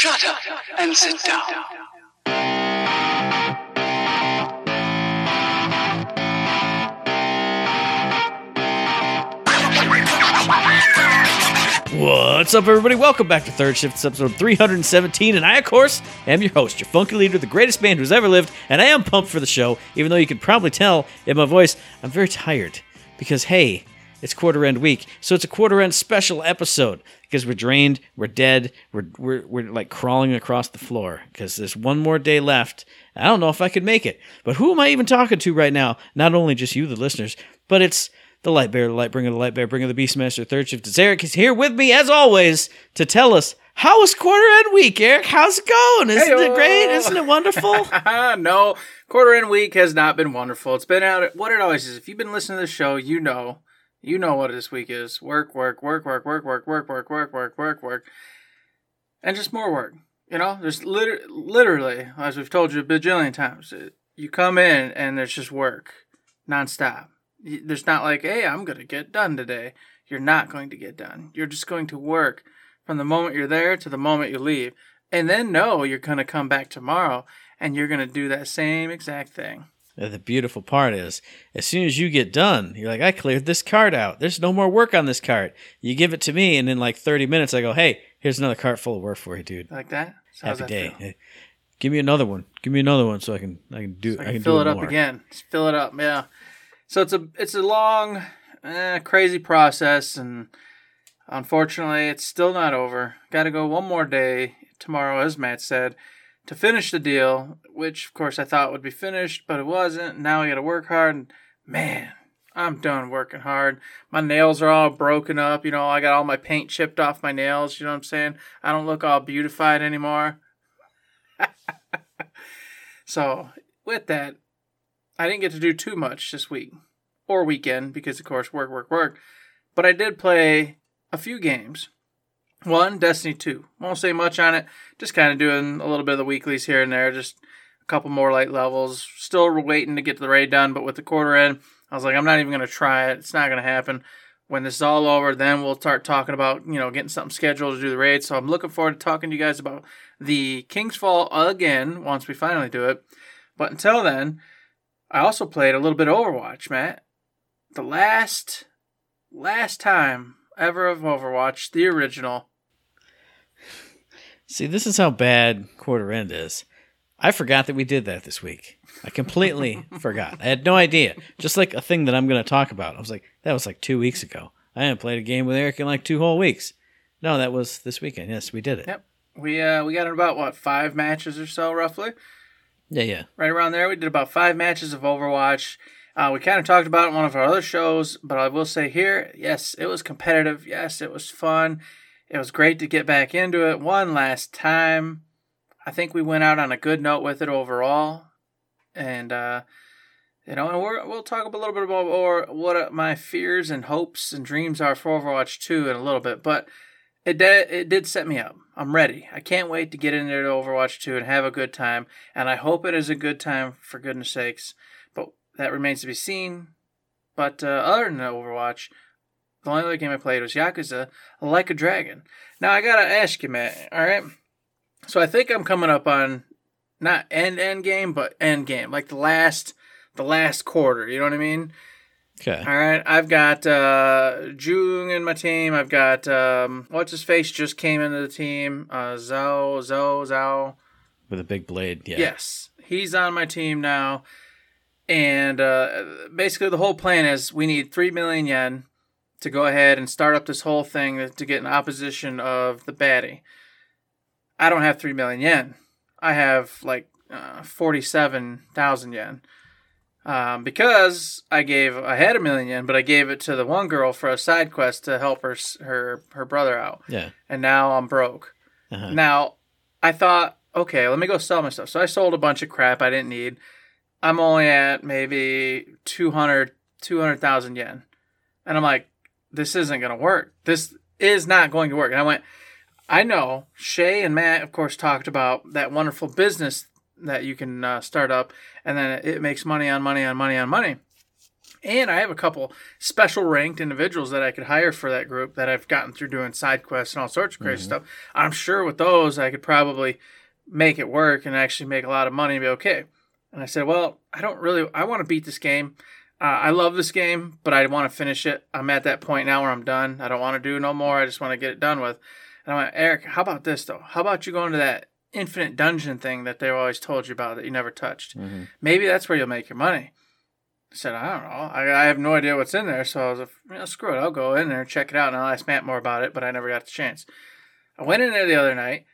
Shut up and sit down. What's up, everybody? Welcome back to Third Shift, episode 317. And I, of course, am your host, your funky leader, the greatest man who's ever lived. And I am pumped for the show, even though you can probably tell in my voice, I'm very tired. Because, hey, it's quarter end week. So it's a quarter end special episode because we're drained, we're dead, we're, we're, we're like crawling across the floor because there's one more day left. I don't know if I could make it. But who am I even talking to right now? Not only just you, the listeners, but it's the light bearer, the light bringer, the light bearer, bringer, the beastmaster, third shift. It's Eric. He's here with me as always to tell us how was quarter end week, Eric? How's it going? Isn't it great? Isn't it wonderful? no, quarter end week has not been wonderful. It's been out what it always is. If you've been listening to the show, you know, you know what this week is: work, work, work, work, work, work, work, work, work, work, work, work, and just more work. You know, there's liter- literally, as we've told you a bajillion times, it- you come in and there's just work nonstop. There's not like, hey, I'm gonna get done today. You're not going to get done. You're just going to work from the moment you're there to the moment you leave. And then know you're going to come back tomorrow and you're going to do that same exact thing. The beautiful part is, as soon as you get done, you're like, I cleared this cart out. There's no more work on this cart. You give it to me, and in like 30 minutes, I go, hey, here's another cart full of work for you, dude. Like that? So Happy that day. Hey, Give me another one. Give me another one so I can I can do I I can can fill it up more. again. Just fill it up, yeah. So it's a it's a long, eh, crazy process, and unfortunately, it's still not over. Got to go one more day tomorrow, as Matt said, to finish the deal. Which, of course, I thought would be finished, but it wasn't. Now I got to work hard, and man, I'm done working hard. My nails are all broken up. You know, I got all my paint chipped off my nails. You know what I'm saying? I don't look all beautified anymore. so, with that, I didn't get to do too much this week or weekend because, of course, work, work, work. But I did play a few games. One, Destiny 2. Won't say much on it. Just kind of doing a little bit of the weeklies here and there. Just a couple more light levels. Still waiting to get the raid done, but with the quarter end, I was like, I'm not even going to try it. It's not going to happen. When this is all over, then we'll start talking about, you know, getting something scheduled to do the raid. So I'm looking forward to talking to you guys about the King's Fall again once we finally do it. But until then, I also played a little bit of Overwatch, Matt. The last last time ever of Overwatch, the original. See, this is how bad quarter end is. I forgot that we did that this week. I completely forgot. I had no idea. Just like a thing that I'm going to talk about. I was like, that was like two weeks ago. I haven't played a game with Eric in like two whole weeks. No, that was this weekend. Yes, we did it. Yep. We uh we got in about what, five matches or so roughly? Yeah, yeah. Right around there. We did about five matches of Overwatch. Uh, we kind of talked about it in one of our other shows, but I will say here, yes, it was competitive. Yes, it was fun. It was great to get back into it one last time. I think we went out on a good note with it overall, and uh, you know, and we're, we'll talk a little bit about or what my fears and hopes and dreams are for Overwatch 2 in a little bit, but it did it did set me up. I'm ready. I can't wait to get into Overwatch 2 and have a good time, and I hope it is a good time for goodness sakes. But that remains to be seen. But uh, other than Overwatch, the only other game I played was Yakuza Like a Dragon. Now I gotta ask you, Matt. All right. So I think I'm coming up on not end end game, but end game, like the last the last quarter. You know what I mean? Okay. All right, I've got uh, Jung in my team. I've got um, what's his face just came into the team. Uh, Zhao, Zhao, Zhao. With a big blade. Yeah. Yes, he's on my team now. And uh, basically, the whole plan is we need three million yen to go ahead and start up this whole thing to get an opposition of the baddie. I don't have three million yen. I have like uh, forty-seven thousand yen. Um, because I gave I had a million yen, but I gave it to the one girl for a side quest to help her her her brother out, Yeah. and now I'm broke. Uh-huh. Now, I thought, okay, let me go sell my stuff. So I sold a bunch of crap I didn't need. I'm only at maybe 200 200,000 yen. And I'm like, this isn't going to work. This is not going to work. And I went, I know Shay and Matt, of course, talked about that wonderful business that you can uh, start up and then it makes money on money on money on money. And I have a couple special ranked individuals that I could hire for that group that I've gotten through doing side quests and all sorts of crazy stuff. I'm sure with those I could probably make it work and actually make a lot of money and be okay. And I said, well, I don't really, I want to beat this game. Uh, I love this game, but I want to finish it. I'm at that point now where I'm done. I don't want to do no more. I just want to get it done with. And I went, Eric, how about this though? How about you go into that infinite dungeon thing that they always told you about that you never touched? Maybe that's where you'll make your money. I said, I don't know. I, I have no idea what's in there. So I was like, you know, screw it. I'll go in there and check it out. And I'll ask Matt more about it, but I never got the chance. I went in there the other night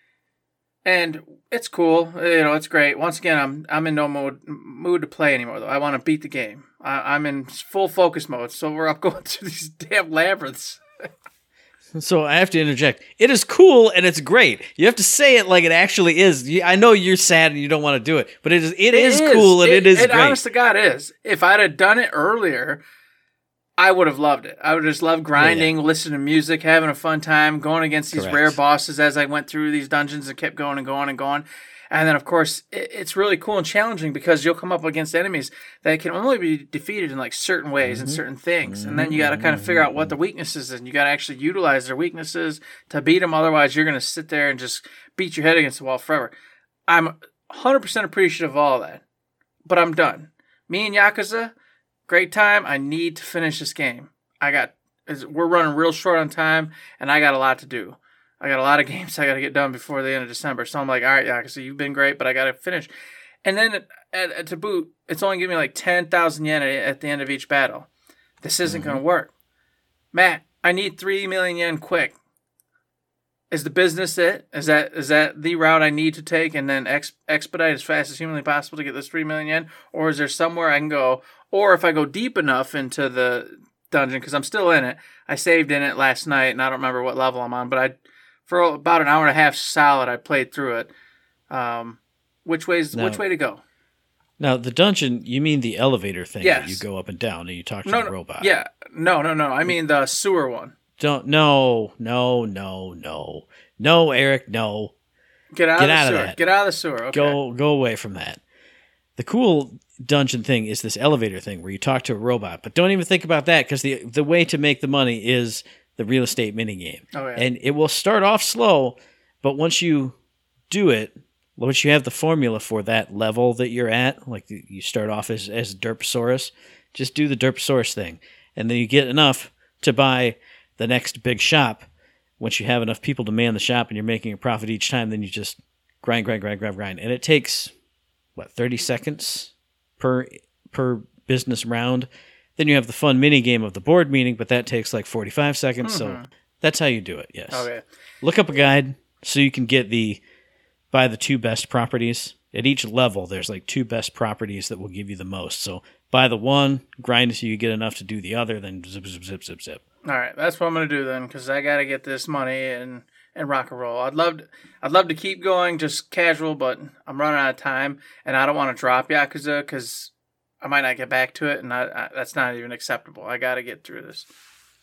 and it's cool. You know, it's great. Once again, I'm I'm in no mood mood to play anymore though. I want to beat the game. I, I'm in full focus mode. So we're up going through these damn labyrinths. So I have to interject. It is cool and it's great. You have to say it like it actually is. I know you're sad and you don't want to do it, but it is it is, cool and it is It great. honest to God is. If I'd have done it earlier, I would have loved it. I would just love grinding, listening to music, having a fun time, going against these Correct. rare bosses as I went through these dungeons and kept going and going and going. And then, of course, it, it's really cool and challenging because you'll come up against enemies that can only be defeated in like certain ways and mm-hmm. certain things. And then you mm-hmm. got to kind of figure out what the mm-hmm. weaknesses is, and you got to actually utilize their weaknesses to beat them. Otherwise, you're going to sit there and just beat your head against the wall forever. I'm 100% appreciative of all that, but I'm done. Me and Yakuza, great time. I need to finish this game. I got we're running real short on time, and I got a lot to do. I got a lot of games I got to get done before the end of December. So I'm like, all right, Yakuza, you've been great, but I got to finish. And then at, at, to boot, it's only giving me like ten thousand yen at, at the end of each battle. This isn't going to mm-hmm. work. Matt, I need three million yen quick. Is the business it? Is that is that the route I need to take and then ex- expedite as fast as humanly possible to get this three million yen, or is there somewhere I can go? Or if I go deep enough into the dungeon, because I'm still in it, I saved in it last night, and I don't remember what level I'm on, but I for about an hour and a half solid, I played through it. Um, which ways? No. Which way to go? now the dungeon, you mean the elevator thing Yes. that you go up and down and you talk to No, the no, robot. yeah, no, no, no. I mean the sewer one. Don't no, no, no, no. No, Eric, no. Get out Get of the out of sewer. that. Get out of the sewer. Okay. Go go away from that. The cool dungeon thing is this elevator thing where you talk to a robot, but don't even think about that because the the way to make the money is the real estate minigame. Oh, yeah. And it will start off slow, but once you do it, once you have the formula for that level that you're at, like you start off as as Derposaurus, just do the Derposaurus thing, and then you get enough to buy the next big shop. Once you have enough people to man the shop and you're making a profit each time, then you just grind, grind, grind, grind, grind, and it takes what thirty seconds per per business round. Then you have the fun mini game of the board meeting, but that takes like forty five seconds. So mm-hmm. that's how you do it. Yes. Okay. Look up a guide so you can get the buy the two best properties. At each level, there's like two best properties that will give you the most. So buy the one, grind until you get enough to do the other, then zip, zip, zip, zip, zip. All right, that's what I'm gonna do then, because I gotta get this money and and rock and roll. I'd love to, I'd love to keep going just casual, but I'm running out of time, and I don't want to drop Yakuza because I might not get back to it, and I, I, that's not even acceptable. I gotta get through this.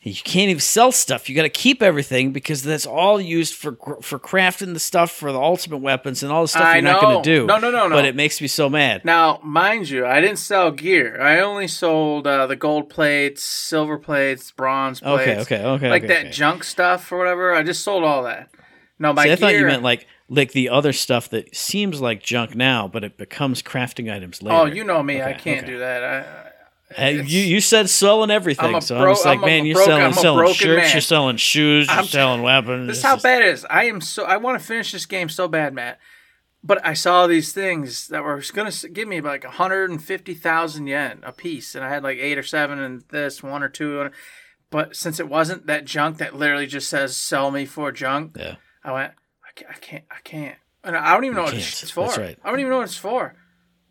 You can't even sell stuff. You got to keep everything because that's all used for for crafting the stuff for the ultimate weapons and all the stuff I you're not going to do. No, no, no, no. But it makes me so mad. Now, mind you, I didn't sell gear. I only sold uh, the gold plates, silver plates, bronze plates. Okay, okay, okay, Like okay, that okay. junk stuff or whatever. I just sold all that. No, my See, I gear. thought you meant like like the other stuff that seems like junk now, but it becomes crafting items later. Oh, you know me. I can't okay. do that. I, Hey, you you said selling everything, I'm so bro- I'm just like, I'm man, you're broke- selling selling shirts, man. you're selling shoes, you're I'm- selling weapons. This is how bad it is. I am so. I want to finish this game so bad, Matt. But I saw these things that were going to give me like 150,000 yen a piece, and I had like eight or seven, and this one or two. But since it wasn't that junk that literally just says "sell me for junk," Yeah. I went, I can't, I can't, I can't. And I don't even know what can't. it's for. Right. I don't even know what it's for.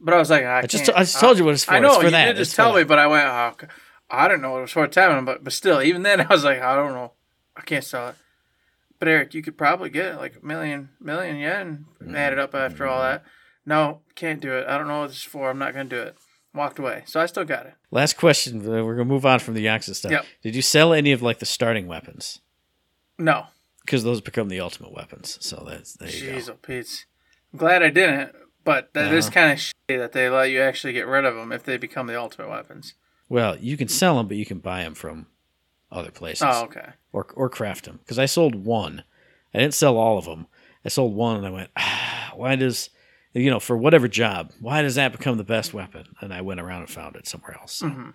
But I was like, I, I just can't. I just told you what it's for. I know it's for you that. did just It's for tell that. me, but I went, oh. I don't know what it was for at the time, but but still, even then, I was like, I don't know, I can't sell it. But Eric, you could probably get like a million million yen mm-hmm. added up after all that. No, can't do it. I don't know what this is for. I'm not gonna do it. Walked away, so I still got it. Last question. We're gonna move on from the Yakuza stuff. Yep. Did you sell any of like the starting weapons? No, Because those become the ultimate weapons. So that's there you jeez, go. oh Pete. I'm glad I didn't, but that is Uh-huh. kind of shitty that they let you actually get rid of them if they become the ultimate weapons. Well, you can sell them, but you can buy them from other places Oh, okay. or or craft them. Because I sold one, I didn't sell all of them. I sold one, and I went, ah, why does you know for whatever job, why does that become the best weapon? And I went around and found it somewhere else. So mm-hmm.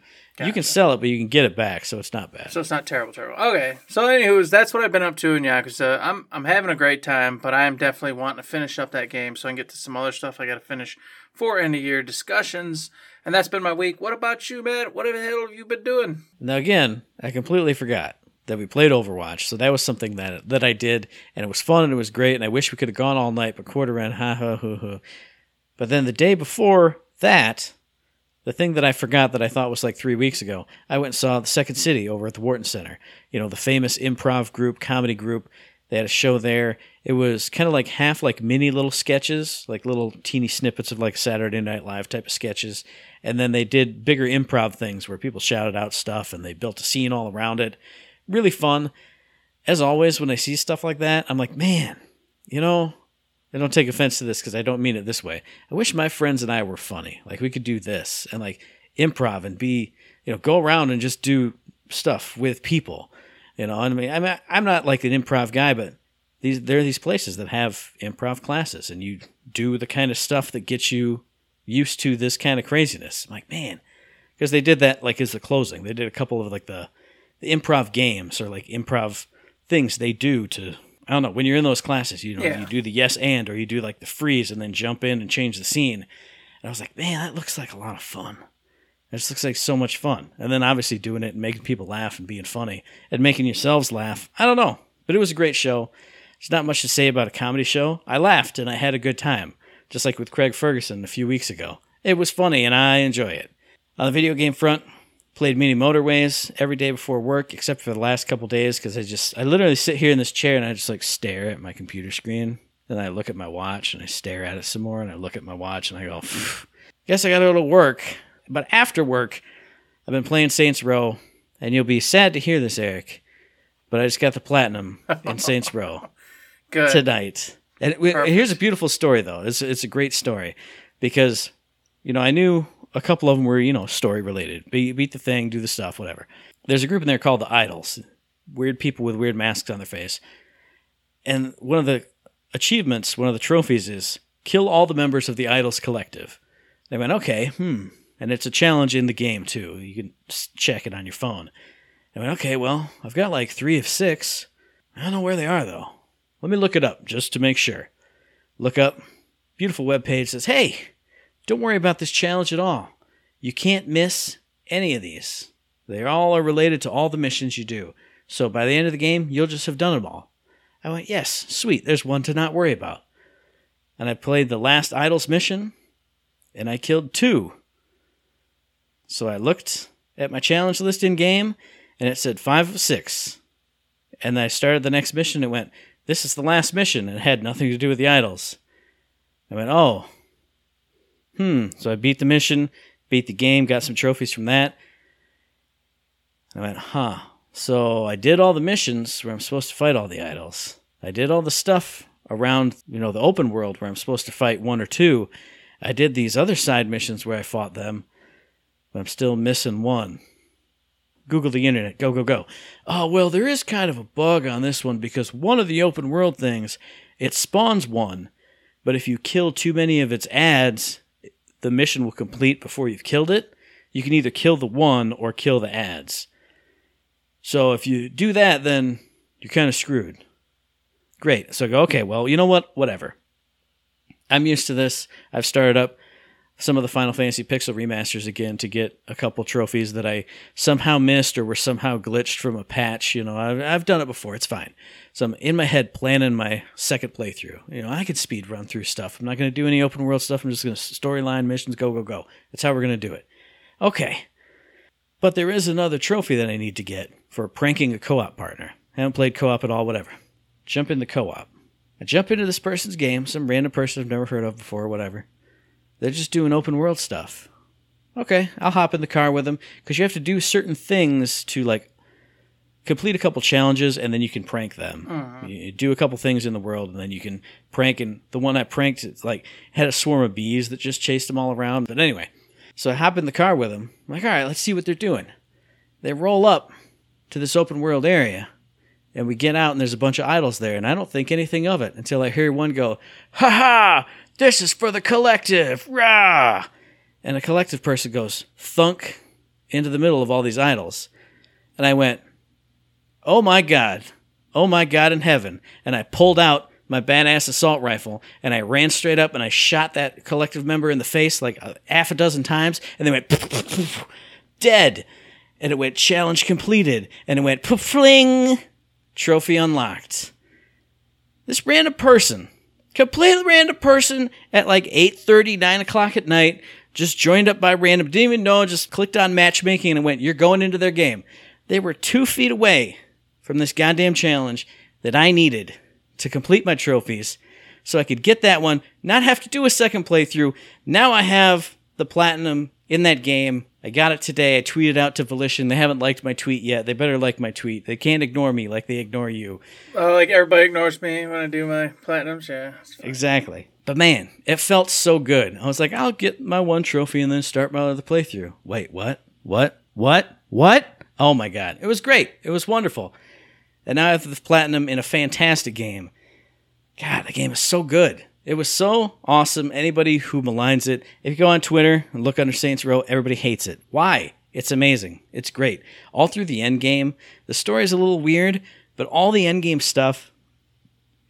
You can sell it, but you can get it back, so it's not bad. So it's not terrible, terrible. Okay. So, anywho's that's what I've been up to in Yakuza. I'm I'm having a great time, but I am definitely wanting to finish up that game so I can get to some other stuff I got to finish for end of year discussions. And that's been my week. What about you, man? What the hell have you been doing? Now again, I completely forgot that we played Overwatch, so that was something that that I did, and it was fun and it was great, and I wish we could have gone all night, but quarter ran, ha ha ha ha. But then the day before that, the thing that I forgot that I thought was like three weeks ago, I went and saw the Second City over at the Wharton Center. You know, the famous improv group, comedy group. They had a show there. It was kind of like half like mini little sketches, like little teeny snippets of like Saturday Night Live type of sketches. And then they did bigger improv things where people shouted out stuff and they built a scene all around it. Really fun. As always, when I see stuff like that, I'm like, man, you know, I don't take offense to this because I don't mean it this way. I wish my friends and I were funny. Like we could do this and like improv and be, you know, go around and just do stuff with people. You know, I mean, I'm I'm not like an improv guy, but these there are these places that have improv classes, and you do the kind of stuff that gets you used to this kind of craziness. I'm like, man, because they did that like as the closing. They did a couple of like the, the improv games or like improv things they do to I don't know when you're in those classes. You know, Yeah. you do the yes and or you do like the freeze and then jump in and change the scene. And I was like, man, that looks like a lot of fun. It just looks like so much fun. And then obviously doing it and making people laugh and being funny and making yourselves laugh. I don't know, but it was a great show. There's not much to say about a comedy show. I laughed and I had a good time, just like with Craig Ferguson a few weeks ago. It was funny and I enjoy it. On the video game front, played mini motorways every day before work, except for the last couple days because I just I literally sit here in this chair and I just like stare at my computer screen. Then I look at my watch and I stare at it some more and I look at my watch and I go, guess I gotta go to work. But after work, I've been playing Saints Row, and you'll be sad to hear this, Eric. But I just got the platinum in Saints Row Good. tonight. And it, here's a beautiful story, though. It's it's a great story because you know I knew a couple of them were you know story related. Beat, beat the thing, do the stuff, whatever. There's a group in there called the Idols, weird people with weird masks on their face, and one of the achievements, one of the trophies is kill all the members of the Idols collective. They went okay, hmm, and it's a challenge in the game too. You can check it on your phone. I went okay, well I've got like three of six. I don't know where they are though. Let me look it up just to make sure. Look up. Beautiful web page says, "Hey, don't worry about this challenge at all. You can't miss any of these. They all are related to all the missions you do. So by the end of the game, you'll just have done them all." I went, "Yes, sweet. There's one to not worry about." And I played the last Idols mission, and I killed two. So I looked at my challenge list in game, and it said five of six. And I started the next mission. It went, "This is the last mission," and it had nothing to do with the idols. I went, "Oh, hmm." So I beat the mission, beat the game, got some trophies from that. I went, "Huh." So I did all the missions where I'm supposed to fight all the idols. I did all the stuff around, you know, the open world where I'm supposed to fight one or two. I did these other side missions where I fought them, but I'm still missing one. Google the internet. Go, go, go. Oh, well, there is kind of a bug on this one because one of the open world things, it spawns one, but if you kill too many of its ads, the mission will complete before you've killed it. You can either kill the one or kill the ads. So if you do that, then you're kind of screwed. Great. So I go, okay, well, you know what? Whatever. I'm used to this. I've started up some of the Final Fantasy Pixel remasters again to get a couple trophies that I somehow missed or were somehow glitched from a patch. You know, I've, I've done it before. It's fine. So I'm in my head planning my second playthrough. You know, I could speed run through stuff. I'm not going to do any open world stuff. I'm just going to storyline missions, go, go, go. That's how we're going to do it. Okay. But there is another trophy that I need to get for pranking a co op partner. I haven't played co op at all, whatever. Jump in the co op. I jump into this person's game, some random person I've never heard of before, whatever. They're just doing open world stuff. Okay, I'll hop in the car with them because you have to do certain things to like complete a couple challenges and then you can prank them. Uh-huh. You do a couple things in the world and then you can prank. And the one I pranked, it's like had a swarm of bees that just chased them all around. But anyway, So I hop in the car with them. I'm like, all right, let's see what they're doing. They roll up to this open world area, and we get out, and there's a bunch of idols there, and I don't think anything of it until I hear one go, "Ha ha! This is for the collective! Rah!" And a collective person goes thunk into the middle of all these idols, and I went, "Oh my god! Oh my god in heaven!" And I pulled out my badass assault rifle and I ran straight up and I shot that collective member in the face like a half a dozen times and they went dead and it went challenge completed and it went fling trophy unlocked this random person completely random person at like 8.30 9 o'clock at night just joined up by random didn't even know just clicked on matchmaking and went you're going into their game they were two feet away from this goddamn challenge that i needed to complete my trophies so I could get that one, not have to do a second playthrough. Now I have the platinum in that game. I got it today. I tweeted out to Volition. They haven't liked my tweet yet. They better like my tweet. They can't ignore me like they ignore you. Oh, like everybody ignores me when I do my platinums. Yeah. Exactly. But man, it felt so good. I was like, I'll get my one trophy and then start my other playthrough. Wait, what? What? What? What? Oh my god. It was great. It was wonderful. And now I have the platinum in a fantastic game. God, the game is so good. It was so awesome. Anybody who maligns it, if you go on Twitter and look under Saints Row, everybody hates it. Why? It's amazing. It's great. All through the end game, the story is a little weird, but all the end game stuff,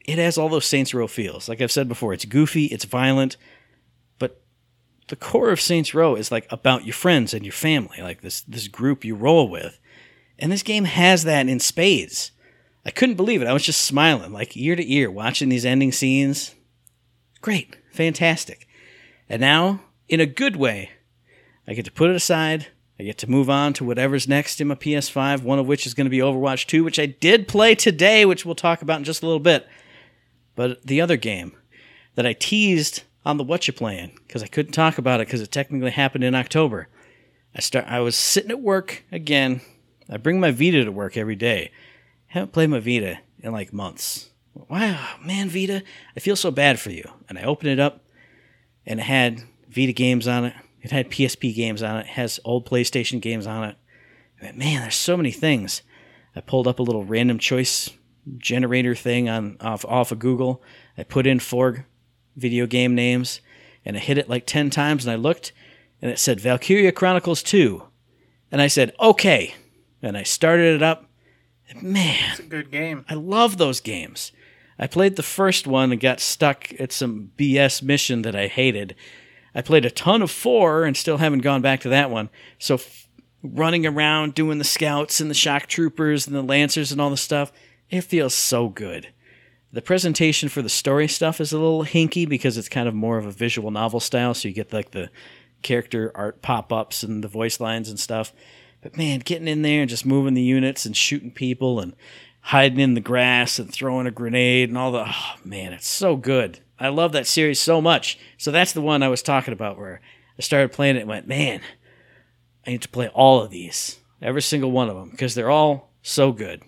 it has all those Saints Row feels. Like I've said before, it's goofy, it's violent, but the core of Saints Row is like about your friends and your family, like this this group you roll with. And this game has that in spades. I couldn't believe it. I was just smiling, like ear to ear, watching these ending scenes. Great, fantastic. And now, in a good way, I get to put it aside. I get to move on to whatever's next in my PS5, one of which is going to be Overwatch 2, which I did play today, which we'll talk about in just a little bit. But the other game that I teased on the What You Playing, because I couldn't talk about it because it technically happened in October. I start I was sitting at work again. I bring my Vita to work every day. Haven't played my Vita in like months. Wow, man, Vita, I feel so bad for you. And I opened it up, and it had Vita games on it. It had PSP games on it. It has old PlayStation games on it. Went, man, there's so many things. I pulled up a little random choice generator thing on off off of Google. I put in four video game names, and I hit it like ten times. And I looked, and it said Valkyria Chronicles Two, and I said okay, and I started it up. And man, It's a good game. I love those games. I played the first one and got stuck at some BS mission that I hated. I played a ton of four and still haven't gone back to that one. So f- running around doing the scouts and the shock troopers and the lancers and all the stuff, it feels so good. The presentation for the story stuff is a little hinky because it's kind of more of a visual novel style, so you get like the character art pop ups and the voice lines and stuff. But man, getting in there and just moving the units and shooting people and hiding in the grass and throwing a grenade and all the oh, man, it's so good. I love that series so much. So that's the one I was talking about where I started playing it and went, man, I need to play all of these, every single one of them, because they're all so good.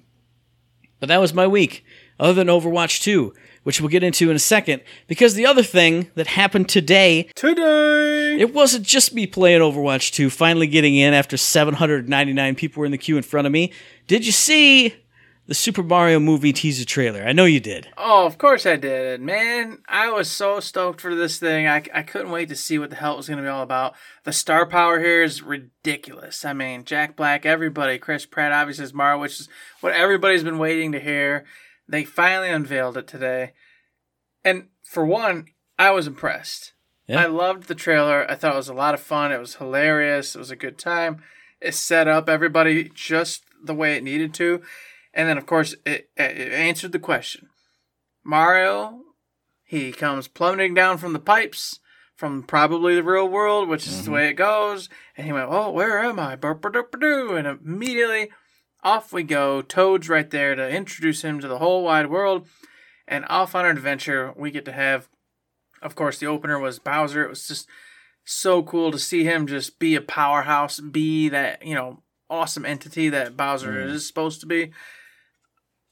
But that was my week, other than Overwatch 2, which we'll get into in a second, because the other thing that happened today Today. it wasn't just me playing Overwatch 2, finally getting in after 799 people were in the queue in front of me. Did you see the Super Mario movie teaser trailer? I know you did. Oh, of course I did, man. I was so stoked for this thing. I, I couldn't wait to see what the hell it was going to be all about. The star power here is ridiculous. I mean, Jack Black, everybody, Chris Pratt, obviously is Mario, which is what everybody's been waiting to hear. They finally unveiled it today, and for one, I was impressed. Yeah. I loved the trailer. I thought it was a lot of fun. It was hilarious. It was a good time. It set up everybody just the way it needed to. And then, of course, it, it answered the question. Mario, he comes plummeting down from the pipes from probably the real world, which is the mm-hmm. way it goes. And he went, Oh, where am I? And immediately off we go. Toad's right there to introduce him to the whole wide world. And off on an adventure, we get to have, of course, the opener was Bowser. It was just so cool to see him just be a powerhouse, be that, you know, awesome entity that Bowser mm-hmm. is supposed to be.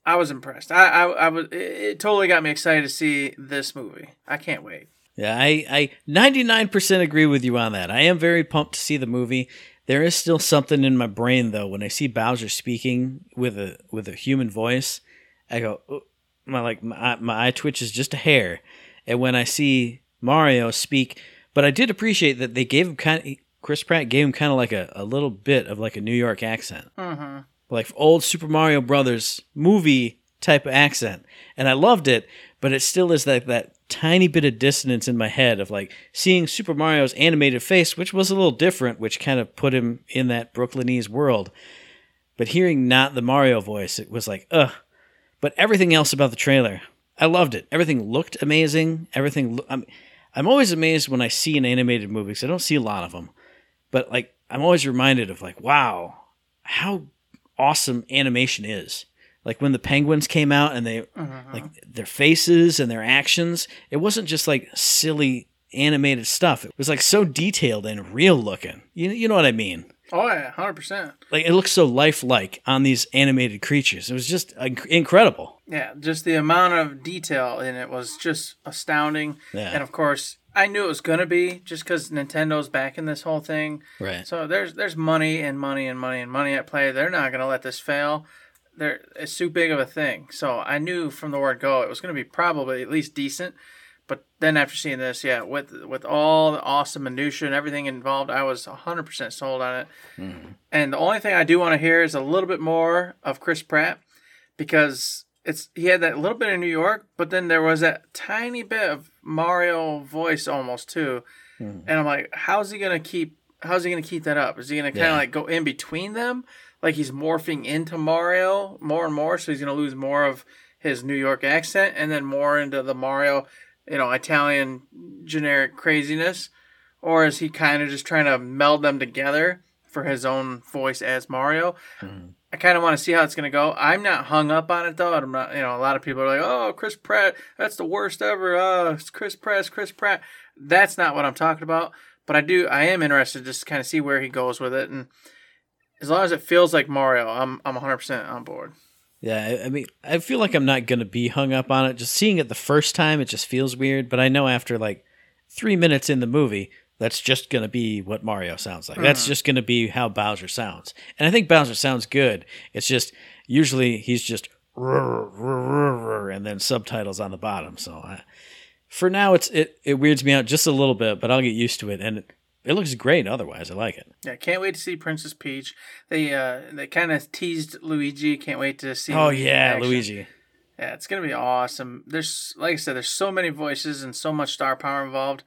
I was impressed. I, I, I was. It, totally got me excited to see this movie. I can't wait. Yeah, I, I 99% agree with you on that. I am very pumped to see the movie. There is still something in my brain though when I see Bowser speaking with a with a human voice. I go, "Oh," my like my, my eye twitches just a hair, and when I see Mario speak, but I did appreciate that they gave him kind of Chris Pratt gave him kind of like a, a little bit of like a New York accent, Mm-hmm. Like old Super Mario Brothers movie type of accent, and I loved it. But it still is like that tiny bit of dissonance in my head of like seeing Super Mario's animated face, which was a little different, which kind of put him in that Brooklynese world. But hearing not the Mario voice, it was like, ugh. But everything else about the trailer, I loved it. Everything looked amazing. Everything. Lo- I'm, I'm always amazed when I see an animated movie because I don't see a lot of them. But like, I'm always reminded of like, wow, how awesome animation is. Like when the penguins came out and they uh-huh. like their faces and their actions, it wasn't just like silly animated stuff. It was like so detailed and real looking. You you know what I mean? Oh yeah, hundred percent. Like it looks so lifelike on these animated creatures. It was just inc- incredible. Yeah, just the amount of detail in it was just astounding. Yeah. And of course, I knew it was gonna be just because Nintendo's backing this whole thing. Right. So there's there's money and money and money and money at play. They're not gonna let this fail. They're it's too big of a thing. So I knew from the word go it was gonna be probably at least decent. But then after seeing this, yeah, with with all the awesome minutia and everything involved, I was 100% sold on it. Mm-hmm. And the only thing I do want to hear is a little bit more of Chris Pratt because it's he had that little bit of New York, but then there was that tiny bit of Mario voice almost too. Hmm. And I'm like, how's he gonna keep? How's he gonna keep that up? Is he gonna kind of Yeah. like go in between them, like he's morphing into Mario more and more? So he's gonna lose more of his New York accent and then more into the Mario, you know, Italian generic craziness, or is he kind of just trying to meld them together for his own voice as Mario? Hmm. I kind of want to see how it's going to go. I'm not hung up on it though. I'm not, you know, a lot of people are like, "Oh, Chris Pratt, that's the worst ever." Oh, it's Chris Pratt, Chris Pratt. That's not what I'm talking about. But I do, I am interested just to kind of see where he goes with it, and as long as it feels like Mario, I'm I'm 100 percent on board. Yeah, I- mean, I feel like I'm not gonna be hung up on it. Just seeing it the first time, it just feels weird. But I know after like three minutes in the movie, that's just gonna be what Mario sounds like. That's just gonna be how Bowser sounds. And I think Bowser sounds good. It's just usually he's just and then subtitles on the bottom. So I, for now, it's it it weirds me out just a little bit, but I'll get used to it. And it, it looks great. Otherwise, I like it. Yeah, can't wait to see Princess Peach. They uh they kind of teased Luigi. Can't wait to see. Oh yeah. Luigi. Yeah, it's gonna be awesome. There's like I said, there's so many voices and so much star power involved.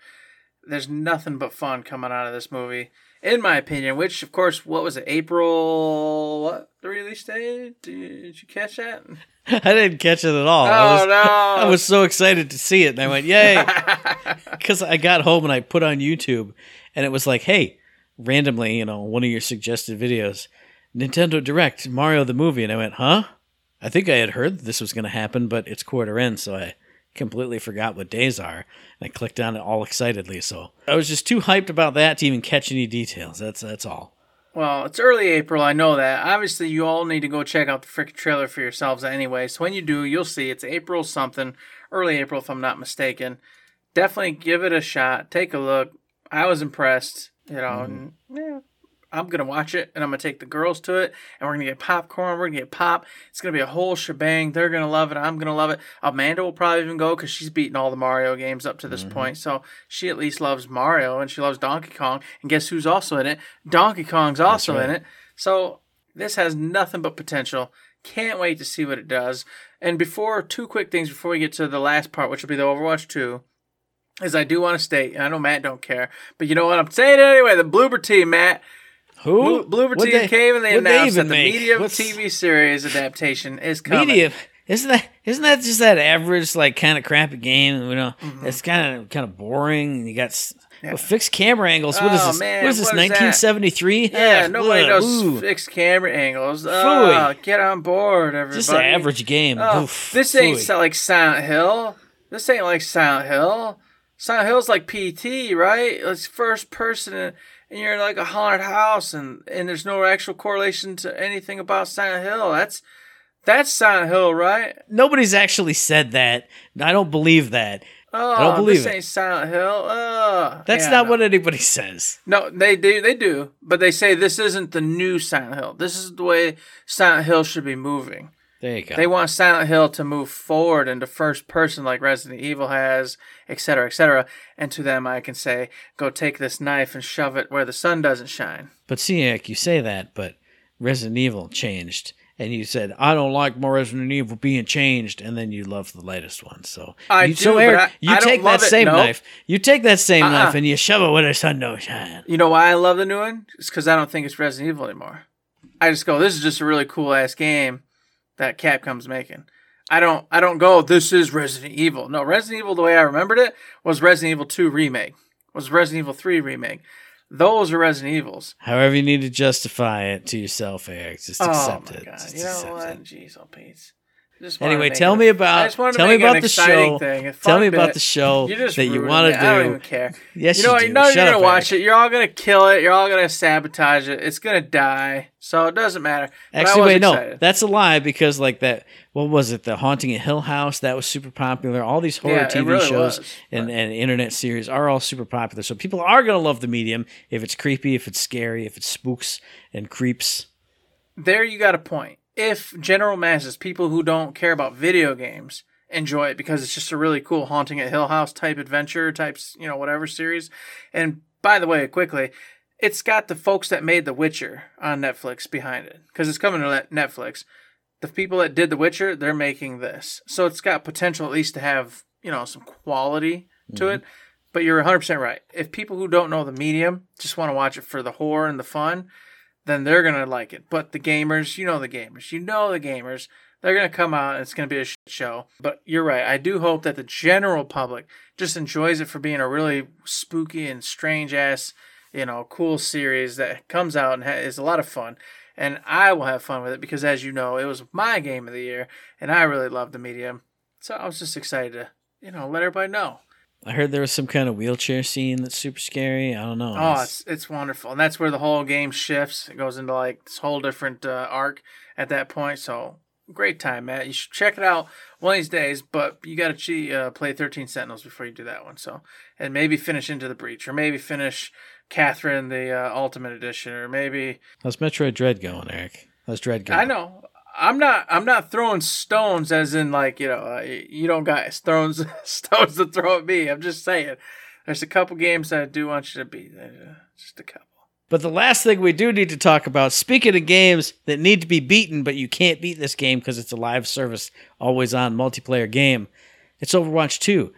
There's nothing but fun coming out of this movie, in my opinion. Which, of course, what was it? April what the release date? Did you catch that? I didn't catch it at all. I Oh was, no! I was so excited to see it, and I went, "Yay!" Because I got home and I put on YouTube, and it was like, "Hey, randomly, you know, one of your suggested videos, Nintendo Direct Mario the movie," and I went, "Huh?" I think I had heard this was going to happen, but it's quarter end, so I completely forgot what days are, and I clicked on it all excitedly. So I was just too hyped about that to even catch any details. That's that's all. Well, it's early April. I know that. Obviously, you all need to go check out the freaking trailer for yourselves anyway. So when you do, you'll see it's April something, early April if I'm not mistaken. Definitely give it a shot. Take a look. I was impressed. You know, mm-hmm. and yeah, I'm gonna watch it, and I'm gonna take the girls to it, and we're gonna get popcorn. We're gonna get pop. It's gonna be a whole shebang. They're gonna love it. I'm gonna love it. Amanda will probably even go because she's beaten all the Mario games up to this mm-hmm. point, so she at least loves Mario and she loves Donkey Kong. And guess who's also in it? Donkey Kong's also in it. So this has nothing but potential. Can't wait to see what it does. And before two quick things before we get to the last part, which will be the Overwatch 2, is I do want to state, and I know Matt don't care, but you know what? I'm saying it anyway. The Bloober team, Matt. Who? What'd team they- came and they what'd they announced that the make? Medium What's- TV series adaptation is coming. Medium. isn't that isn't that just that average like kind of crappy game? You know, Mm-hmm. it's kind of kind of boring. You got s well, fixed camera angles. What is Oh, this? man, what is this? what? Nineteen seventy three? Yeah, nobody knows fixed camera angles. Oh, get on board, everybody. Just an average game. Oh, Oof, this ain't phooey. so- like Silent Hill. This ain't like Silent Hill. Silent Hill's like PT, right? It's first person, and you're in like a haunted house, and and there's no actual correlation to anything about Silent Hill. That's that's Silent Hill, right? Nobody's actually said that. I don't believe that. Oh, I don't believe this it. ain't Silent Hill. Uh, That's yeah, not no. what anybody says. No, they do. They do, but they say this isn't the new Silent Hill. This is the way Silent Hill should be moving. There you go. They want Silent Hill to move forward into first person like Resident Evil has, etc., etc. And to them, I can say, go take this knife and shove it where the sun doesn't shine. But see, Eric, you say that, but Resident Evil changed, and you said I don't like more Resident Evil being changed, and then you love the latest one. So I you, do, so Eric, I- you I take that same no. knife, you take that same Uh-uh. knife, and you shove it where the sun don't shine. You know why I love the new one? It's because I don't think it's Resident Evil anymore. I just go, this is just a really cool ass game that Capcom's making. I don't, I don't go, this is Resident Evil. No, Resident Evil, the way I remembered it, was Resident Evil 2 remake, was Resident Evil 3 remake. Those are Resident Evils. However, you need to justify it to yourself, Eric. Just accept oh my it. god! Just You know accept what? it. Jeez, oh Pete. Just wanted to Anyway, tell me about just wanted to tell me about the show. Thing, Tell me about the show that you want to I don't even care. Yes, you know, you you do. know Shut you're gonna watch Eric. it. You're all gonna kill it. You're all gonna sabotage it. It's gonna die. So it doesn't matter. But Actually, wait, no, that's a lie because like that. What was it? The Haunting at Hill House that was super popular. All these horror Yeah, TV really shows was, and, but- and internet series are all super popular. So people are gonna love the medium if it's creepy, if it's scary, if it spooks and creeps. there you got a point. If general masses, people who don't care about video games, enjoy it because it's just a really cool haunting at Hill House type adventure types, you know, whatever series. And by the way, quickly, it's got the folks that made The Witcher on Netflix behind it because it's coming to Netflix. The people that did The Witcher, they're making this, so it's got potential at least to have you know some quality to mm-hmm. it. But you're 100% right. If people who don't know the medium just want to watch it for the horror and the fun, then they're gonna like it. But the gamers, you know the gamers, you know the gamers, they're gonna come out it's gonna be a shit show. But you're right. I do hope that the general public just enjoys it for being a really spooky and strange ass, you know, cool series that comes out and ha- is a lot of fun. And I will have fun with it because, as you know, it was my game of the year, and I really love the medium. So I was just excited to, you know, let everybody know. I heard there was some kind of wheelchair scene that's super scary. I don't know. Oh, it's it's wonderful, and that's where the whole game shifts. It goes into like this whole different uh, arc at that point. So great time, Matt. You should check it out one of these days. But you got to uh, play Thirteen Sentinels before you do that one. So and maybe finish Into the Breach, or maybe finish Catherine the uh, Ultimate Edition, or maybe How's Metroid Dread going, Eric? How's Dread going? I know. I'm not. I'm not throwing stones, as in like you know, you don't got stones stones to throw at me. I'm just saying, there's a couple games that I do want you to beat. Uh, Just a couple. But the last thing we do need to talk about, speaking of games that need to be beaten, but you can't beat this game because it's a live service, always on multiplayer game, it's Overwatch 2.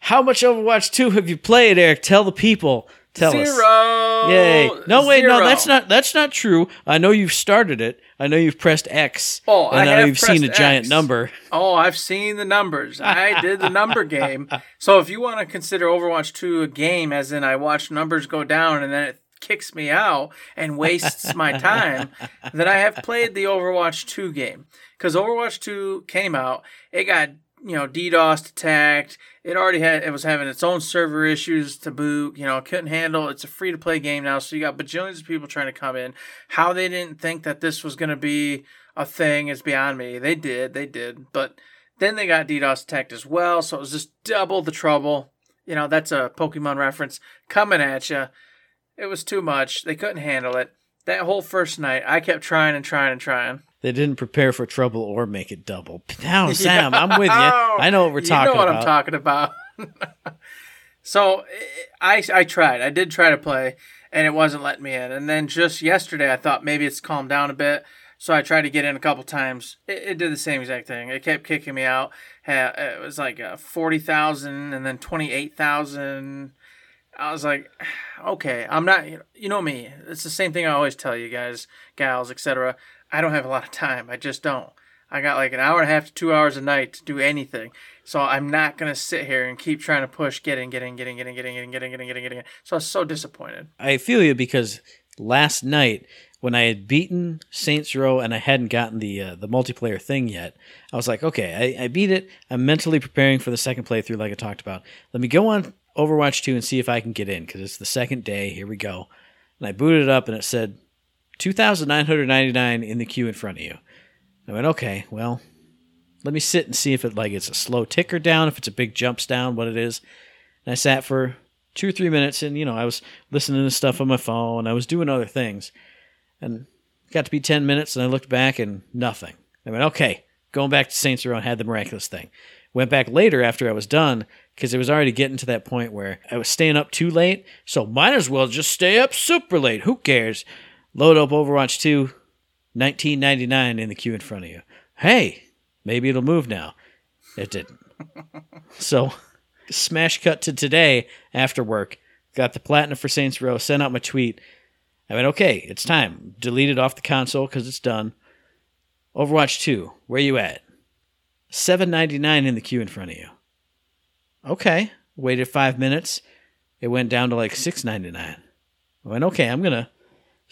How much Overwatch 2 have you played, Eric? Tell the people. Tell us. Zero. Yay. No, wait, no, that's not that's not true. I know you've started it. I know you've pressed X. Oh, and I know have you've seen a giant number. Oh, I've seen the numbers. I did the number game. So if you want to consider Overwatch 2 a game, as in I watch numbers go down and then it kicks me out and wastes my time, then I have played the Overwatch 2 game. Because Overwatch 2 came out, it got you know DDoS attacked. It already had it was having its own server issues to boot. You know, couldn't handle. It's a free to play game now, so you got bajillions of people trying to come in. How they didn't think that this was going to be a thing is beyond me. They did, they did, but then they got DDoS attacked as well, so it was just double the trouble. You know, that's a Pokemon reference coming at you. It was too much. They couldn't handle it. That whole first night, I kept trying and trying and trying. They didn't prepare for trouble or make it double. Now, Sam, I'm with you. I know what we're talking about. you know what about. I'm talking about. so I, I tried. I did try to play, and it wasn't letting me in. And then just yesterday, I thought maybe it's calmed down a bit. So I tried to get in a couple times. It, it did the same exact thing. It kept kicking me out. It was like uh, 40,000 and then 28,000. I was like, okay, I'm not, you know me. It's the same thing I always tell you guys, gals, etc. I don't have a lot of time. I just don't. I got like an hour and a half to two hours a night to do anything. So I'm not gonna sit here and keep trying to push, getting, getting, getting, getting, getting, getting, getting, getting, getting, getting. So I was so disappointed. I feel you because last night when I had beaten Saints Row and I hadn't gotten the uh, the multiplayer thing yet, I was like, okay, I, I beat it. I'm mentally preparing for the second playthrough, like I talked about. Let me go on Overwatch 2 and see if I can get in because it's the second day. Here we go. And I booted it up and it said 2,999 in the queue in front of you. I went, okay, well, let me sit and see if it like it's a slow ticker down, if it's a big jumps down, what it is. And I sat for two or three minutes, and you know I was listening to stuff on my phone. I was doing other things, and got to be ten minutes, and I looked back and nothing. I went, okay, going back to Saints Row and had the miraculous thing. Went back later after I was done because it was already getting to that point where I was staying up too late. So might as well just stay up super late. Who cares? Load up Overwatch 2, 1999 in the queue in front of you. Hey, maybe it'll move now. It didn't. so smash cut to today after work. Got the platinum for Saints Row. Sent out my tweet. I went, okay, it's time. Delete it off the console because it's done. Overwatch 2, where you at? 7.99 in the queue in front of you. Okay. Waited five minutes. It went down to like 6.99. I went, okay, I'm gonna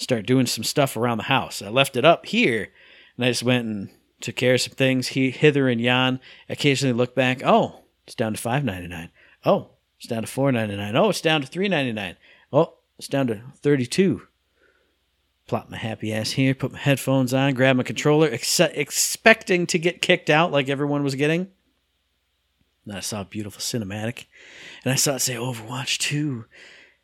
start doing some stuff around the house. I left it up here, and I just went and took care of some things he, hither and yon. Occasionally look back. Oh, it's down to 5.99. Oh, it's down to 4.99. Oh, it's down to 3.99. Oh, it's down to 32. Plop my happy ass here, put my headphones on, grab my controller, ex- expecting to get kicked out like everyone was getting. And I saw a beautiful cinematic, and I saw it say Overwatch 2,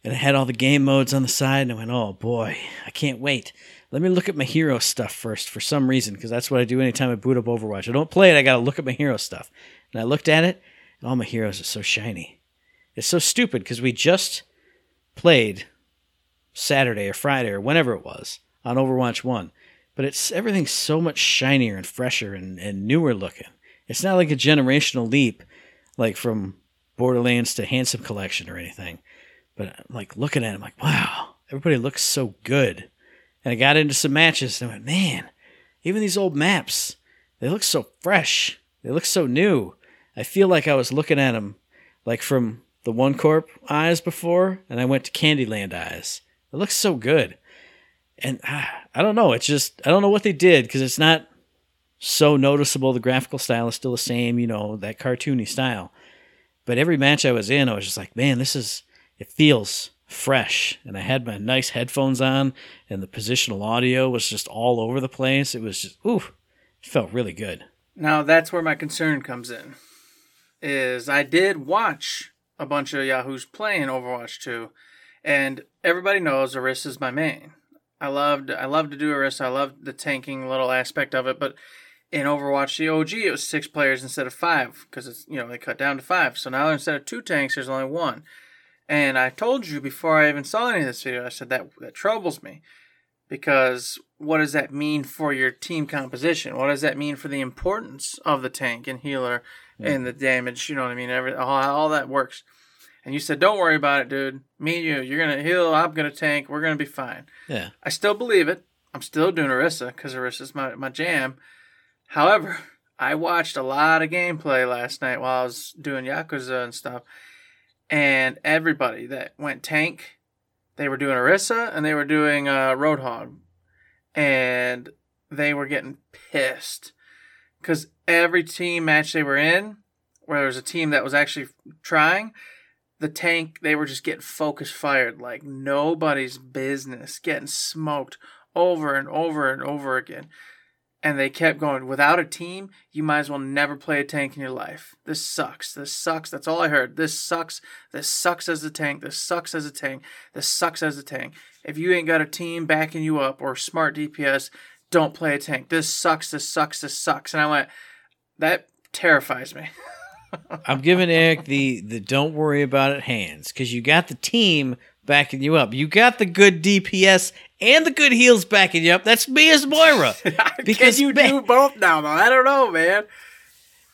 and it had all the game modes on the side, and I went, oh boy, I can't wait. Let me look at my hero stuff first for some reason, because that's what I do anytime I boot up Overwatch. I don't play it, I gotta look at my hero stuff. And I looked at it, and all my heroes are so shiny. It's so stupid, because we just played Saturday or Friday or whenever it was on Overwatch 1. But it's everything's so much shinier and fresher and, and newer looking. It's not like a generational leap like from Borderlands to Handsome Collection or anything. But like looking at it, I'm like, wow, everybody looks so good. And I got into some matches and I went, man, even these old maps, they look so fresh. They look so new. I feel like I was looking at them like from the One Corp eyes before, and I went to Candyland eyes. It looks so good and ah, I don't know. It's just I don't know what they did because it's not so noticeable. The graphical style is still the same, you know, that cartoony style. But every match I was in, I was just like, man, this is it feels fresh. And I had my nice headphones on, and the positional audio was just all over the place. It was just ooh, it felt really good. Now that's where my concern comes in. Is I did watch a bunch of Yahoos playing Overwatch 2, and everybody knows Orisa's my main. I loved I loved to do Orisa. I loved the tanking little aspect of it, but in Overwatch the OG it was six players instead of five because it's you know they cut down to five. So now instead of two tanks, there's only one. And I told you before I even saw any of this video, I said that that troubles me because what does that mean for your team composition? What does that mean for the importance of the tank and healer yeah. and the damage? You know what I mean? Every all, all that works. And you said, "Don't worry about it, dude. Me and you, you're gonna heal. I'm gonna tank. We're gonna be fine." Yeah. I still believe it. I'm still doing Orisa because Orisa's my my jam. However, I watched a lot of gameplay last night while I was doing Yakuza and stuff, and everybody that went tank, they were doing Orisa and they were doing uh, Roadhog, and they were getting pissed because every team match they were in, where there was a team that was actually trying, the tank they were just getting focus fired like nobody's business getting smoked over and over and over again and they kept going without a team you might as well never play a tank in your life. This sucks. This sucks. That's all i heard. This sucks. This sucks as a tank. This sucks as a tank. This sucks as a tank. If you ain't got a team backing you up or smart dps don't play a tank. This sucks. This sucks. This sucks. And i went that terrifies me. I'm giving Eric the the don't worry about it hands because you got the team backing you up. You got the good DPS and the good heals backing you up. That's me as Moira. Because you do both now, though. I don't know, man.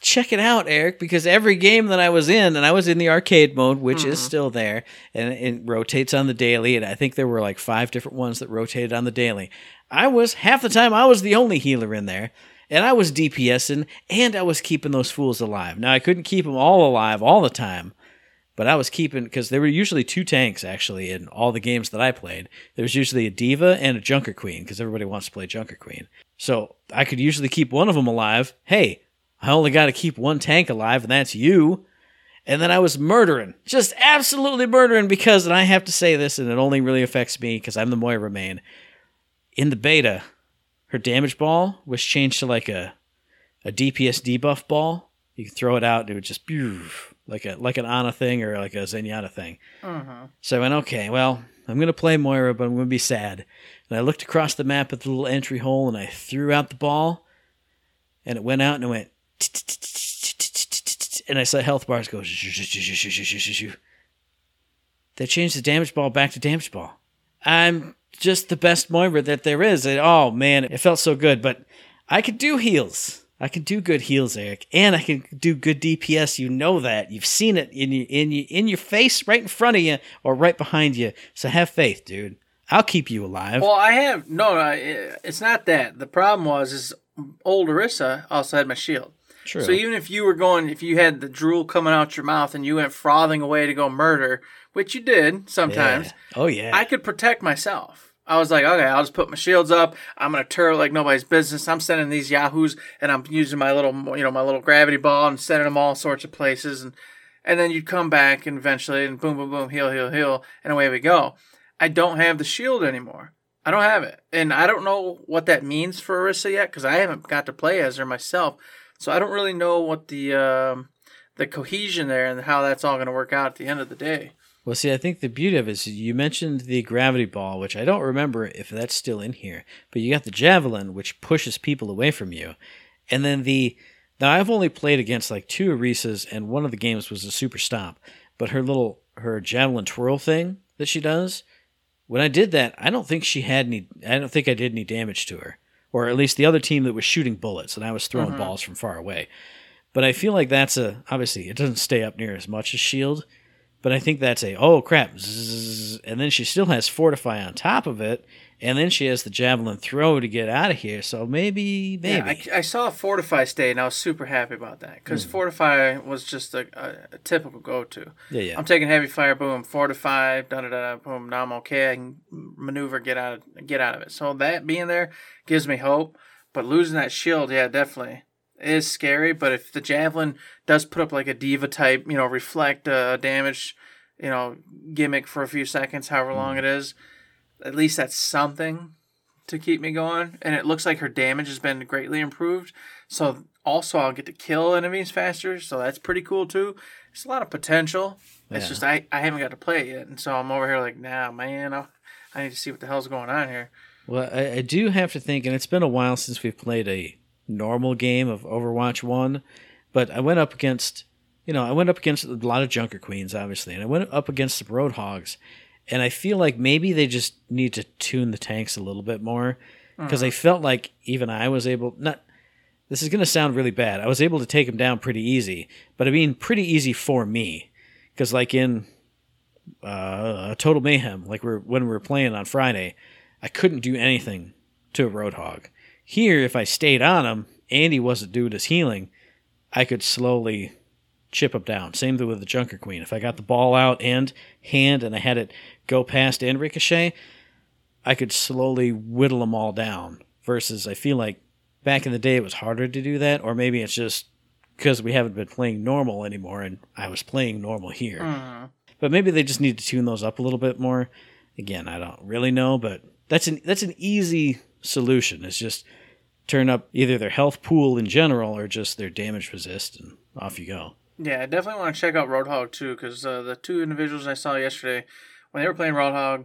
Check it out, Eric, because every game that I was in, and I was in the arcade mode, which mm-hmm. is still there, and it rotates on the daily, and I think there were like five different ones that rotated on the daily. I was half the time I was the only healer in there and I was DPSing, and I was keeping those fools alive. Now I couldn't keep them all alive all the time, but I was keeping because there were usually two tanks actually in all the games that I played. There was usually a D.Va and a Junker Queen because everybody wants to play Junker Queen. So I could usually keep one of them alive. Hey, I only got to keep one tank alive, and that's you. And then I was murdering, just absolutely murdering because, and I have to say this, and it only really affects me because I'm the Moira main. In the beta, her damage ball was changed to like a a DPS debuff ball. You could throw it out and it would just like a like an Ana thing or like a Zenyatta thing. Mm-hmm. So I went, okay, well, I'm gonna play Moira, but I'm gonna be sad. And I looked across the map at the little entry hole and I threw out the ball, and it went out and it went, and I saw health bars go. They changed the damage ball back to damage ball. I'm just the best Moira that there is. And, oh man, it felt so good. But I could do heals. I can do good heals, Eric, and I can do good DPS. You know that. You've seen it in your in your in your face, right in front of you, or right behind you. So have faith, dude. I'll keep you alive. Well, I have no. It's not that. The problem was is old Orisa also had my shield. True. So even if you were going, if you had the drool coming out your mouth and you went frothing away to go murder, which you did sometimes, Yeah. Oh yeah. I could protect myself. I was like, okay, I'll just put my shields up. I'm gonna turret like nobody's business. I'm sending these yahoos, and I'm using my little, you know, my little gravity ball and sending them all sorts of places, and and then you'd come back and eventually, and boom, boom, boom, heal, heal, heal, and away we go. I don't have the shield anymore. I don't have it, and I don't know what that means for Orisa yet because I haven't got to play as her myself. So I don't really know what the um, the cohesion there and how that's all to work out at the end of the day. Well, see, I think the beauty of it is you mentioned the gravity ball, which I don't remember if that's still in here, but you got the javelin, which pushes people away from you, and then the. Now I've only played against like two Orisas, and one of the games was a super stomp, but her little her javelin twirl thing that she does. When I did that, I don't think she had any. I don't think I did any damage to her, or at least the other team that was shooting bullets, and I was throwing mm-hmm. balls from far away. But I feel like that's a obviously it doesn't stay up near as much as shield, but I think that's a oh crap, zzz, and then she still has fortify on top of it, and then she has the javelin throw to get out of here. So maybe maybe Yeah, I, I saw Fortify stay, and I was super happy about that because hmm. Fortify was just a, a, a typical go-to. yeah yeah I'm taking heavy fire, boom, Fortify, da da da, boom. Now I'm okay. I can maneuver, get out, of, get out of it. So that being there gives me hope. But losing that shield, yeah, definitely it is scary. But if the javelin does put up like a D.Va type, you know, reflect uh, damage, you know, gimmick for a few seconds, however long it is, at least that's something to keep me going. And it looks like her damage has been greatly improved. So also I'll get to kill enemies faster. So that's pretty cool too. It's a lot of potential. It's just I, I haven't got to play it yet. And so I'm over here like, nah, man, I, I need to see what the hell's going on here. Well, I, I do have to think, and it's been a while since we've played a normal game of Overwatch One, but I went up against, you know, I went up against a lot of Junker Queens, obviously, and I went up against the Roadhogs, and I feel like maybe they just need to tune the tanks a little bit more, because I felt like even I was able not. This is going to sound really bad. I was able to take them down pretty easy, but I mean pretty easy for me, because like in uh, Total Mayhem, like we're when we were playing on Friday, I couldn't do anything to a Roadhog. Here, if I stayed on him and he wasn't doing his healing, I could slowly chip him down. Same thing with the Junker Queen. If I got the ball out and hand and I had it go past and ricochet, I could slowly whittle them all down. Versus, I feel like back in the day it was harder to do that, or maybe it's just because we haven't been playing normal anymore and I was playing normal here. Mm-hmm. But maybe they just need to tune those up a little bit more. Again, I don't really know, but that's an that's an easy solution. It's just turn up either their health pool in general or just their damage resist, and off you go. Yeah, I definitely want to check out Roadhog too, because uh, the two individuals I saw yesterday, when they were playing Roadhog,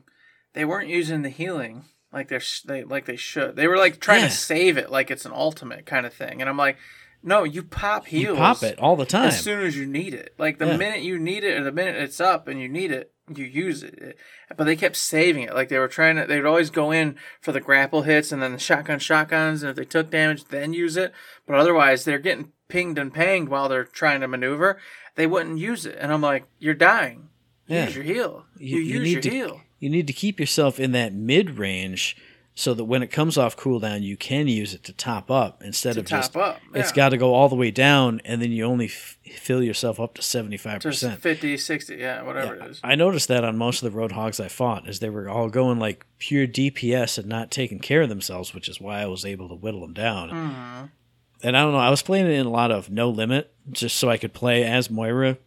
they weren't using the healing like they're sh- they like they should. They were like trying Yeah. to save it like it's an ultimate kind of thing, and I'm like, no, you pop heals. You pop it all the time. as soon as you need it. Like the Yeah. minute you need it, or the minute it's up and you need it, you use it. But they kept saving it. Like they were trying to. They'd always go in for the grapple hits and then the shotgun shotguns, and if they took damage, then use it. But otherwise, they're getting pinged and panged while they're trying to maneuver. They wouldn't use it, and I'm like, you're dying. Yeah. Use your heal. You, You- you use need your to- heal. you need to keep yourself in that mid range so that when it comes off cooldown, you can use it to top up instead To of just. top up, It's got to go all the way down, and then you only f- fill yourself up to seventy five Just percent. 50, 60, yeah, whatever it is. I noticed that on most of the Roadhogs I fought, is they were all going like pure DPS and not taking care of themselves, which is why I was able to whittle them down. Mm-hmm. And I don't know, I was playing it in a lot of no limit, just so I could play as Moira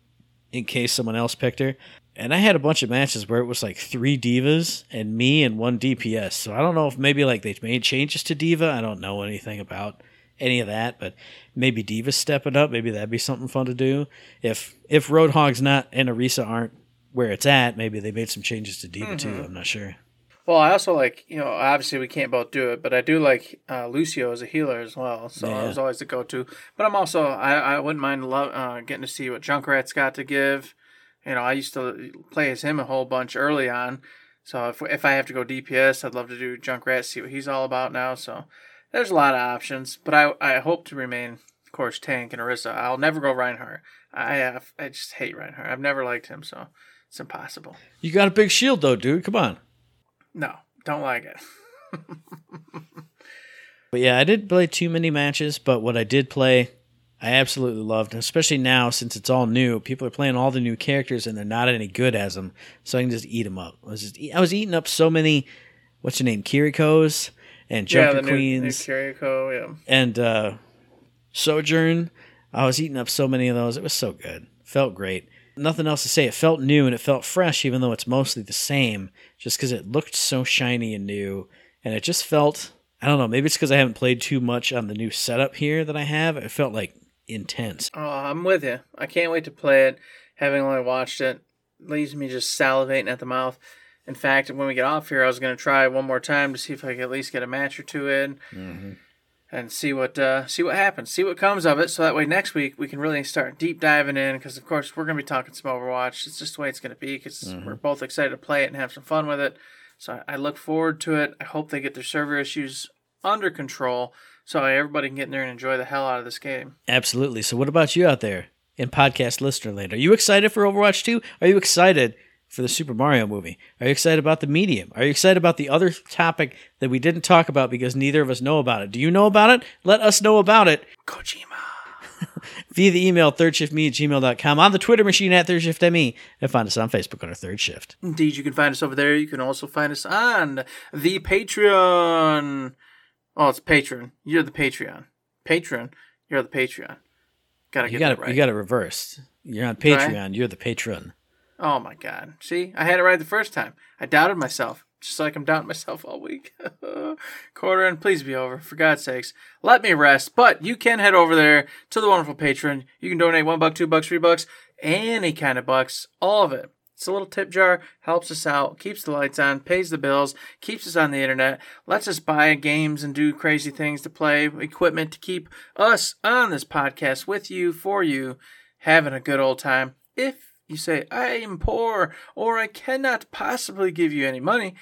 in case someone else picked her. And I had a bunch of matches where it was like three D.Vas and me and one DPS. So I don't know if maybe like they made changes to D.Va. I don't know anything about any of that, but maybe D.Vas stepping up. Maybe that'd be something fun to do. If if Roadhog's not and Orisa aren't where it's at, maybe they made some changes to D.Va too. I'm not sure. Well, I also like you know obviously we can't both do it, but I do like uh, Lucio as a healer as well. So Yeah. I was always the go-to. But I'm also I, I wouldn't mind love uh, getting to see what Junkrat's got to give. You know, I used to play as him a whole bunch early on. So if if I have to go DPS, I'd love to do Junkrat, see what he's all about now. So there's a lot of options, but I I hope to remain, of course, Tank and Orisa. I'll never go Reinhardt. I have I just hate Reinhardt. I've never liked him, so it's impossible. You got a big shield though, dude. Come on. No, don't like it. But yeah, I didn't play too many matches, but what I did play, I absolutely loved. Especially now since it's all new, people are playing all the new characters and they're not any good as them, so I can just eat them up. I was just eat- I was eating up so many, what's your name, Kiriko's and yeah, Junker the new, new Queens Kiriko, yeah. and uh, Sojourn. I was eating up so many of those. It was so good. Felt great. Nothing else to say. It felt new and it felt fresh, even though it's mostly the same, just because it looked so shiny and new. And it just felt, I don't know, maybe it's because I haven't played too much on the new setup here that I have. It felt like intense. Oh, I'm with you. I can't wait to play it. Having only watched it, leaves me just salivating at the mouth. In fact, when we get off here, I was going to try one more time to see if I could at least get a match or two in, and see what uh, see what happens, see what comes of it. So that way, next week we can really start deep diving in. Because of course, we're going to be talking some Overwatch. It's just the way it's going to be. Because we're both excited to play it and have some fun with it. So I look forward to it. I hope they get their server issues under control, so everybody can get in there and enjoy the hell out of this game. Absolutely. So, what about you out there in podcast listener land? Are you excited for Overwatch 2? Are you excited for the Super Mario movie? Are you excited about the medium? Are you excited about the other topic that we didn't talk about because neither of us know about it? Do you know about it? Let us know about it Kojima. via the email thirdshiftme at gmail.com, on the Twitter machine at thirdshiftme, and find us on Facebook under Third Shift. Indeed, you can find us over there. You can also find us on the Patreon. Oh, it's Patreon. You're the Patreon. Patreon. You're the Patreon. Gotta You get got it. right. You got it reversed. You're on Patreon. You're the patron. Oh my god. See, I had it right the first time. I doubted myself, just like I'm doubting myself all week. Quarter and please be over, for God's sakes. Let me rest. But you can head over there to the wonderful patron. You can donate one buck, two bucks, three bucks, any kind of bucks, all of it. It's a little tip jar, helps us out, keeps the lights on, pays the bills, keeps us on the internet, lets us buy games and do crazy things to play, equipment to keep us on this podcast with you, for you, having a good old time. If you say, I am poor or I cannot possibly give you any money,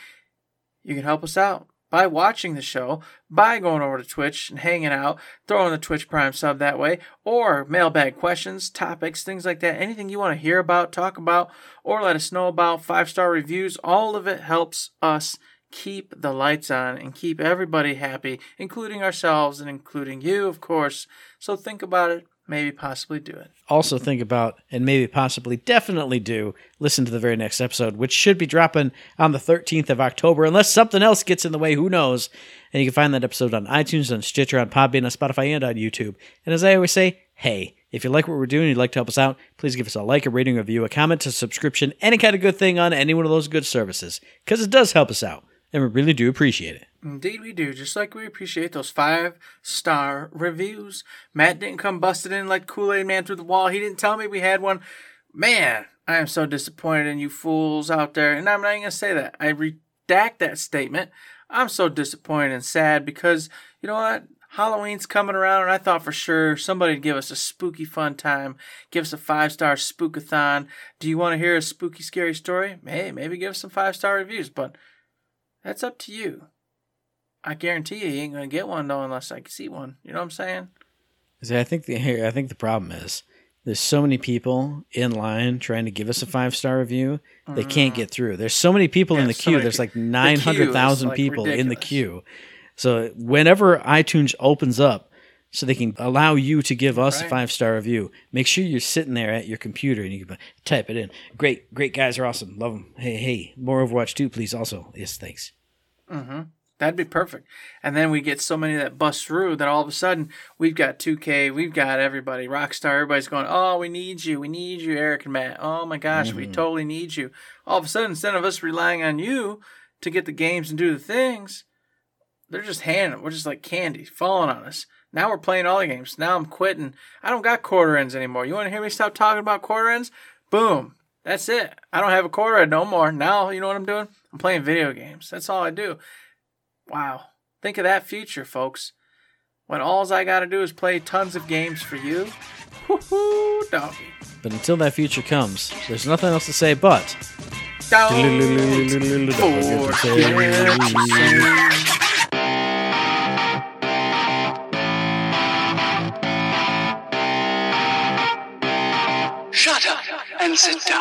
you can help us out by watching the show, by going over to Twitch and hanging out, throwing the Twitch Prime sub that way, or mailbag questions, topics, things like that. Anything you want to hear about, talk about, or let us know about, five star reviews, all of it helps us keep the lights on and keep everybody happy, including ourselves and including you, of course. So think about it, maybe possibly do it. also think about and maybe possibly definitely do listen to the very next episode, which should be dropping on the 13th of October, unless something else gets in the way. Who knows? And you can find that episode on iTunes, on Stitcher, on Podbean, on Spotify, and on YouTube. And as I always say, hey, if you like what we're doing, and you'd like to help us out, please give us a like, a rating, a review, a comment, a subscription, any kind of good thing on any one of those good services, because it does help us out, and we really do appreciate it. Indeed, we do. Just like we appreciate those five star reviews. Matt didn't come busted in like Kool Aid Man through the wall. He didn't tell me we had one. Man, I am so disappointed in you fools out there. And I'm not even going to say that. I redact that statement. I'm so disappointed and sad because, you know what? Halloween's coming around, and I thought for sure somebody'd give us a spooky fun time, give us a five star spookathon. Do you want to hear a spooky, scary story? Hey, maybe give us some five star reviews, but that's up to you. I guarantee you, you ain't gonna get one though unless I can see one. You know what I'm saying? See, I think the I think the problem is there's so many people in line trying to give us a five star review. They can't mm. get through. There's so many people in the so queue. There's like nine hundred thousand like, people in the queue. So whenever iTunes opens up, so they can allow you to give us a five star review, make sure you're sitting there at your computer and you can type it in. Great, great guys are awesome. Love them. Hey, hey, more Overwatch 2, please. Also, yes, thanks. Mm-hmm. That'd be perfect. And then we get so many that bust through that all of a sudden we've got 2K, we've got everybody, Rockstar, everybody's going, oh, we need you, we need you, Eric and Matt. Oh my gosh, we mm-hmm. totally need you. All of a sudden, instead of us relying on you to get the games and do the things, they're just handing, we're just like candy falling on us. Now we're playing all the games. Now I'm quitting. I don't got quarter ends anymore. You want to hear me stop talking about quarter ends? Boom. That's it. I don't have a quarter end no more. Now, you know what I'm doing? I'm playing video games. That's all I do. Wow. Think of that future, folks. When all's I got to do is play tons of games for you. Woo-hoo, doggy. But until that future comes, there's nothing else to say but. Don't forget to Shut up and sit down.